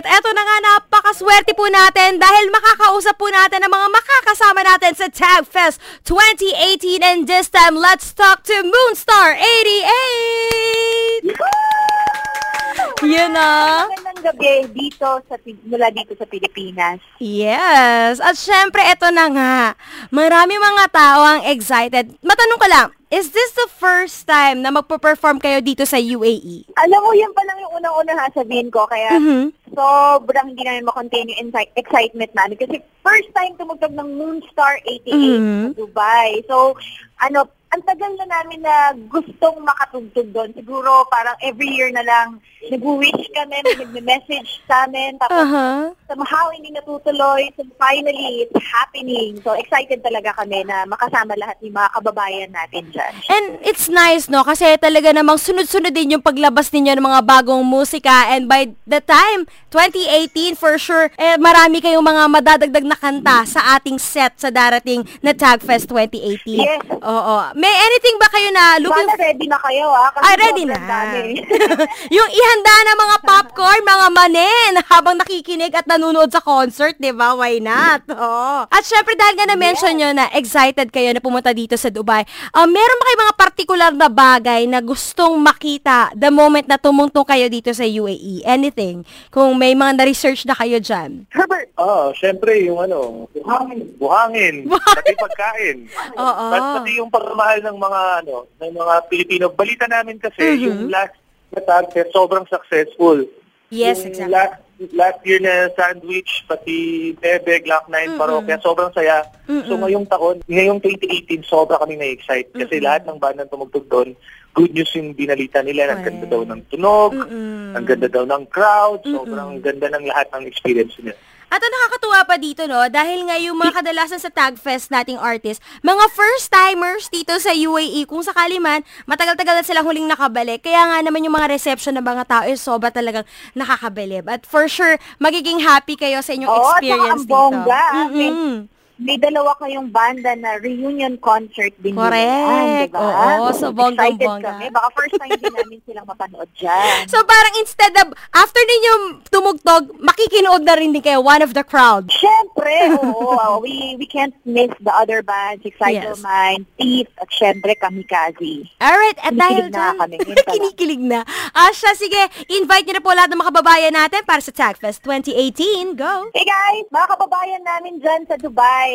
At eto na nga, napakaswerte po natin dahil makakausap po natin ang mga makakasama natin sa Tag Fest 2018 and this time, let's talk to Moonstar 88! Yun na. Gabi dito sa mula dito sa Pilipinas. Yes. At syempre, eto na nga. Marami mga tao ang excited. Matanong ko lang, is this the first time na magpo-perform kayo dito sa UAE? Alam mo, yan pa lang yung unang-unang sasabihin ko. Kaya Mhm. sobrang hindi namin makontain yung insi- excitement namin. Kasi first time tumugtog ng Moonstar 88 Mhm. sa Dubai. So, ano, ang tagal na namin na gustong makatugtog doon. Siguro parang every year na lang nag-wish kami, may nagme-message sa amin. Tapos Aha. somehow hindi natutuloy. So finally, it's happening. So excited talaga kami na makasama lahat ng mga kababayan natin dyan. And it's nice, no? Kasi talaga namang sunod-sunod din yung paglabas ninyo ng mga bagong musika. And by the time, 2018, for sure, eh, marami kayong mga madadagdag na kanta sa ating set sa darating na Tagfest 2018. Yes. Oo. May anything ba kayo na looking Sana ready na kayo ah. Kasi Ay, ready na. yung ihanda na mga popcorn, mga manen, habang nakikinig at nanonood sa concert, di ba? Why not? Oo. At syempre, dahil nga na-mention nyo na excited kayo na pumunta dito sa Dubai, uh, meron ba kayo mga particular na bagay na gustong makita the moment na tumungtong kayo dito sa UAE? Anything? Kung may mga na-research na kayo dyan. Herbert, Ah, syempre yung ano, buhangin, buhangin, pati pagkain. Oo. At pati yung pagmamahal ng mga ano, ng mga Pilipino. Balita namin kasi Mhm. yung last na tag test sobrang successful. Yes, yung exactly. Last, last year na sandwich, pati Bebe, Glock 9, Parokya, sobrang saya. So Mm-mm. ngayong taon, ngayong 2018, sobra kami na-excite. Kasi lahat ng bandang tumugtog doon, good news yung binalita nila. Ang ganda daw ng tunog, Mm-mm. ang ganda daw ng crowd, sobrang ganda ng lahat ng experience nila. At ang nakakatuwa pa dito, no, dahil nga yung mga kadalasan sa Tagfest nating artist, mga first-timers dito sa UAE, kung sakali man, matagal-tagal na silang huling nakabalik. Kaya nga naman yung mga reception ng mga tao is sobra talagang nakakabilib. At for sure, magiging happy kayo sa inyong Oo, experience ang bongga. dito. Mm-mm. May dalawa kayong banda na reunion concert din Correct. nila, diba? Oo, so bonggang-bongga. Excited kami. Baka first time din namin silang mapanood dyan. So parang instead of, after ninyo tumugtog, makikinood na rin din kayo, one of the crowd. Siyempre, oo. we we can't miss the other bands, Excitable Yes. Mind, Thief, at syempre Kamikaze. Alright, at dahil dyan. Yun kinikilig na. Siya, sige, invite niyo na po lahat ng mga kababayan natin para sa Tagfest 2018. Go! Hey guys, mga kababayan namin dyan sa Dubai,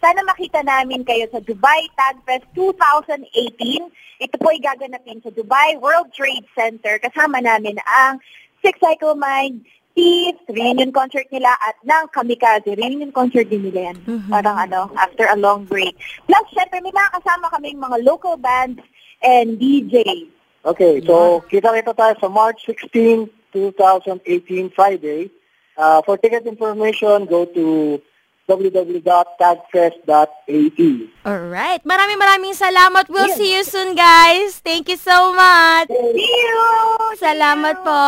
sana makita namin kayo sa Dubai Tagfest 2018. Ito po ay gaganapin sa Dubai World Trade Center. Kasama namin ang Six Cycle Mind, Thief, reunion concert nila at ng Kamikaze. Reunion concert din nila yan. Mhm. Parang ano, after a long break. Plus, syempre, may mga kasama kaming mga local bands and DJs. Okay, so kita-kita tayo sa March 16, 2018, Friday. Uh, for ticket information, go to www.tagfest.ae. Alright, maraming maraming salamat. We'll see you soon, guys. Thank you so much. See you! Salamat po.